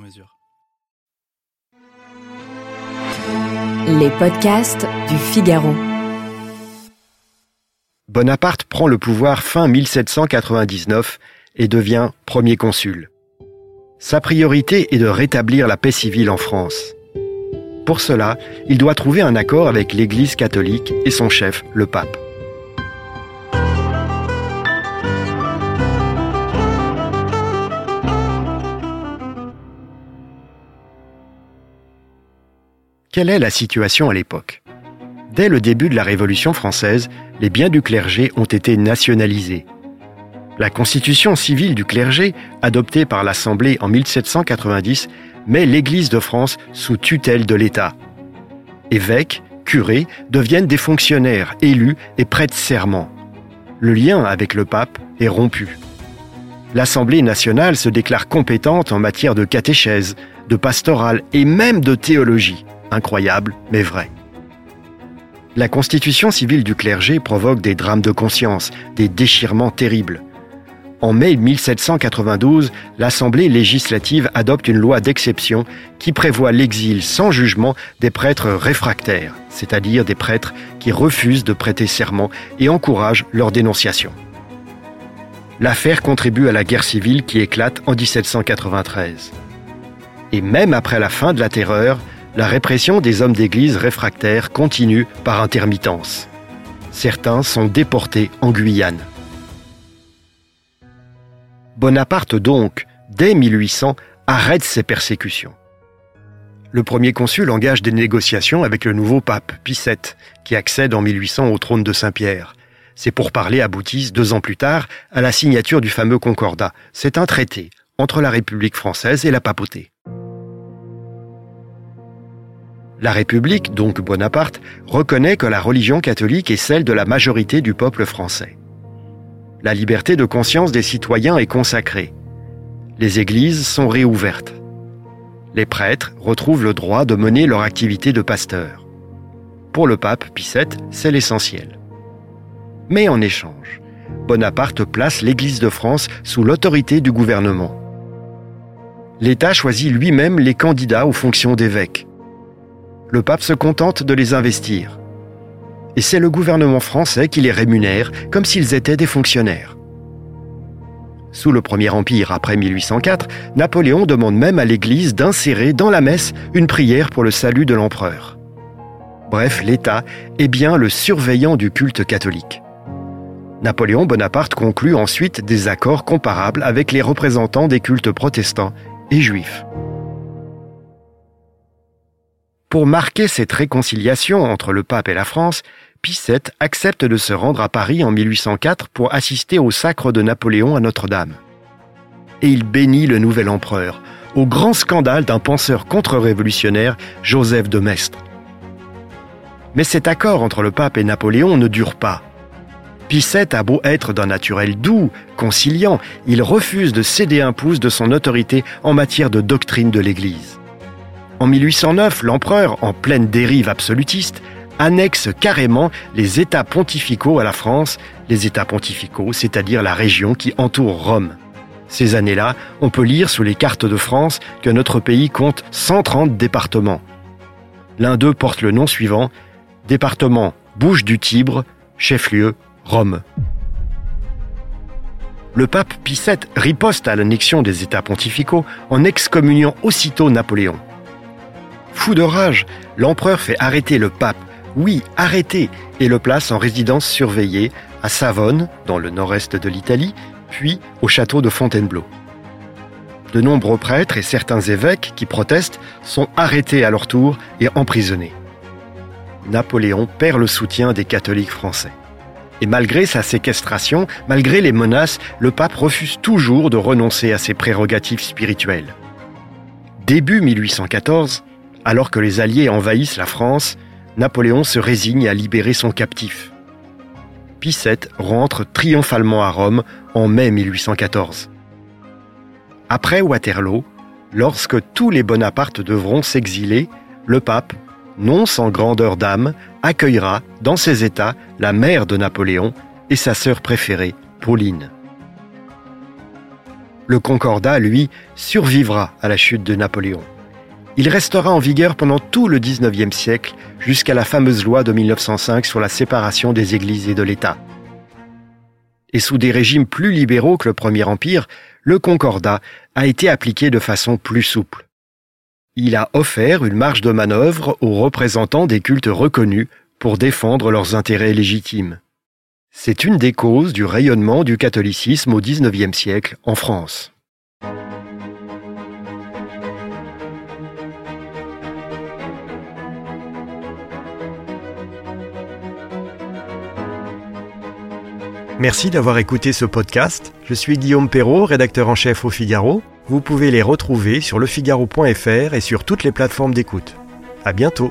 mesure. Les podcasts du Figaro. Bonaparte prend le pouvoir fin 1799 et devient premier consul. Sa priorité est de rétablir la paix civile en France. Pour cela, il doit trouver un accord avec l'Église catholique et son chef, le pape. Quelle est la situation à l'époque? Dès le début de la Révolution française, les biens du clergé ont été nationalisés. La constitution civile du clergé, adoptée par l'Assemblée en 1790, met l'Église de France sous tutelle de l'État. Évêques, curés deviennent des fonctionnaires élus et prêtent serment. Le lien avec le pape est rompu. L'Assemblée nationale se déclare compétente en matière de catéchèse, de pastorale et même de théologie. Incroyable, mais vrai. La constitution civile du clergé provoque des drames de conscience, des déchirements terribles. En mai 1792, l'Assemblée législative adopte une loi d'exception qui prévoit l'exil sans jugement des prêtres réfractaires, c'est-à-dire des prêtres qui refusent de prêter serment et encouragent leur dénonciation. L'affaire contribue à la guerre civile qui éclate en 1793. Et même après la fin de la terreur, la répression des hommes d'église réfractaires continue par intermittence. Certains sont déportés en Guyane. Bonaparte donc, dès 1800, arrête ses persécutions. Le premier consul engage des négociations avec le nouveau pape, Pie VII, qui accède en 1800 au trône de Saint-Pierre. Ces pourparlers aboutissent deux ans plus tard à la signature du fameux Concordat. C'est un traité entre la République française et la papauté. La République, donc Bonaparte, reconnaît que la religion catholique est celle de la majorité du peuple français. La liberté de conscience des citoyens est consacrée. Les églises sont réouvertes. Les prêtres retrouvent le droit de mener leur activité de pasteur. Pour le pape Pie c'est l'essentiel. Mais en échange, Bonaparte place l'Église de France sous l'autorité du gouvernement. L'État choisit lui-même les candidats aux fonctions d'évêque le pape se contente de les investir. Et c'est le gouvernement français qui les rémunère comme s'ils étaient des fonctionnaires. Sous le Premier Empire, après 1804, Napoléon demande même à l'Église d'insérer dans la messe une prière pour le salut de l'empereur. Bref, l'État est bien le surveillant du culte catholique. Napoléon Bonaparte conclut ensuite des accords comparables avec les représentants des cultes protestants et juifs. Pour marquer cette réconciliation entre le pape et la France, Pie accepte de se rendre à Paris en 1804 pour assister au sacre de Napoléon à Notre-Dame. Et il bénit le nouvel empereur, au grand scandale d'un penseur contre-révolutionnaire, Joseph de Maistre. Mais cet accord entre le pape et Napoléon ne dure pas. Pie a beau être d'un naturel doux, conciliant, il refuse de céder un pouce de son autorité en matière de doctrine de l'Église. En 1809, l'empereur, en pleine dérive absolutiste, annexe carrément les États pontificaux à la France, les États pontificaux, c'est-à-dire la région qui entoure Rome. Ces années-là, on peut lire sous les cartes de France que notre pays compte 130 départements. L'un d'eux porte le nom suivant, département Bouche du Tibre, chef-lieu Rome. Le pape Pie VII riposte à l'annexion des États pontificaux en excommuniant aussitôt Napoléon. Fou de rage, l'empereur fait arrêter le pape, oui, arrêter, et le place en résidence surveillée à Savone, dans le nord-est de l'Italie, puis au château de Fontainebleau. De nombreux prêtres et certains évêques qui protestent sont arrêtés à leur tour et emprisonnés. Napoléon perd le soutien des catholiques français. Et malgré sa séquestration, malgré les menaces, le pape refuse toujours de renoncer à ses prérogatives spirituelles Début 1814, alors que les Alliés envahissent la France, Napoléon se résigne à libérer son captif. Pie rentre triomphalement à Rome en mai 1814. Après Waterloo, lorsque tous les Bonapartes devront s'exiler, le pape, non sans grandeur d'âme, accueillera dans ses États la mère de Napoléon et sa sœur préférée, Pauline. Le Concordat, lui, survivra à la chute de Napoléon. Il restera en vigueur pendant tout le XIXe siècle jusqu'à la fameuse loi de 1905 sur la séparation des églises et de l'État. Et sous des régimes plus libéraux que le Premier Empire, le Concordat a été appliqué de façon plus souple. Il a offert une marge de manœuvre aux représentants des cultes reconnus pour défendre leurs intérêts légitimes. C'est une des causes du rayonnement du catholicisme au XIXe siècle en France. Merci d'avoir écouté ce podcast. Je suis Guillaume Perrault, rédacteur en chef au Figaro. Vous pouvez les retrouver sur lefigaro.fr et sur toutes les plateformes d'écoute. À bientôt!